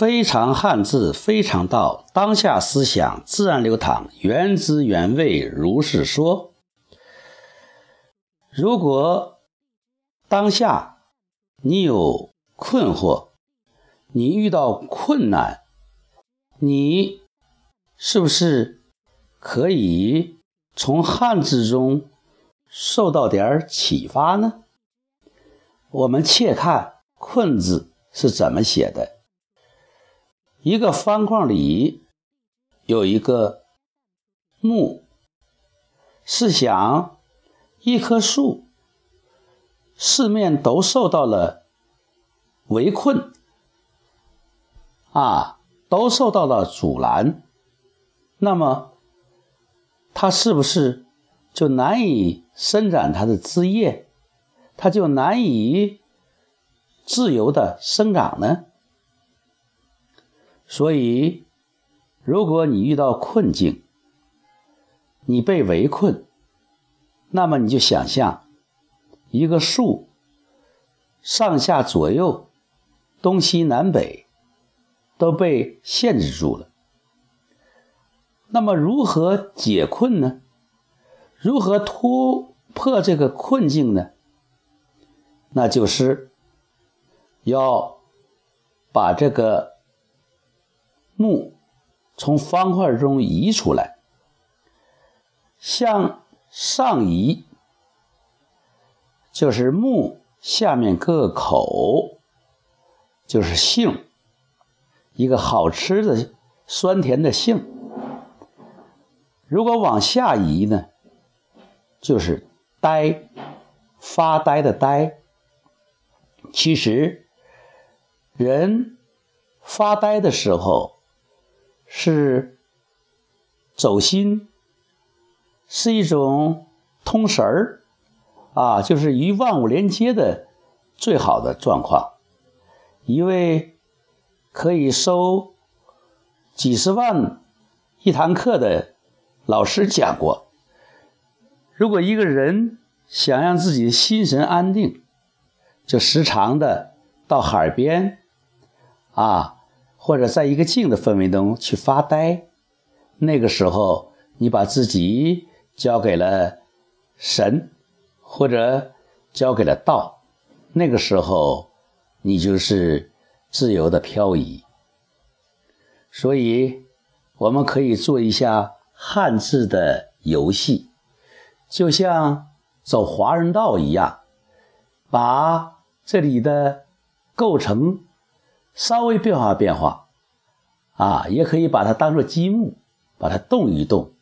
非常汉字，非常道。当下思想自然流淌，原汁原味，如是说。如果当下你有困惑，你遇到困难，你是不是可以从汉字中受到点启发呢？我们且看“困”字是怎么写的。一个方框里有一个木，试想一棵树，四面都受到了围困，啊，都受到了阻拦，那么它是不是就难以伸展它的枝叶，它就难以自由的生长呢？所以，如果你遇到困境，你被围困，那么你就想象一个树上下左右、东西南北都被限制住了。那么如何解困呢？如何突破这个困境呢？那就是要把这个。木从方块中移出来，向上移，就是木下面各个口，就是杏，一个好吃的酸甜的杏。如果往下移呢，就是呆，发呆的呆。其实人发呆的时候。是走心，是一种通神儿啊，就是与万物连接的最好的状况。一位可以收几十万一堂课的老师讲过：如果一个人想让自己心神安定，就时常的到海边啊。或者在一个静的氛围中去发呆，那个时候你把自己交给了神，或者交给了道，那个时候你就是自由的漂移。所以，我们可以做一下汉字的游戏，就像走华人道一样，把这里的构成。稍微变化变化，啊，也可以把它当做积木，把它动一动，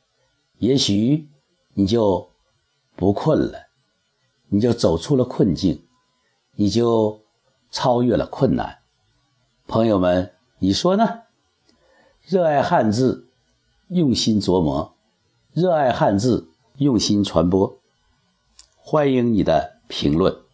也许你就不困了，你就走出了困境，你就超越了困难。朋友们，你说呢？热爱汉字，用心琢磨；热爱汉字，用心传播。欢迎你的评论。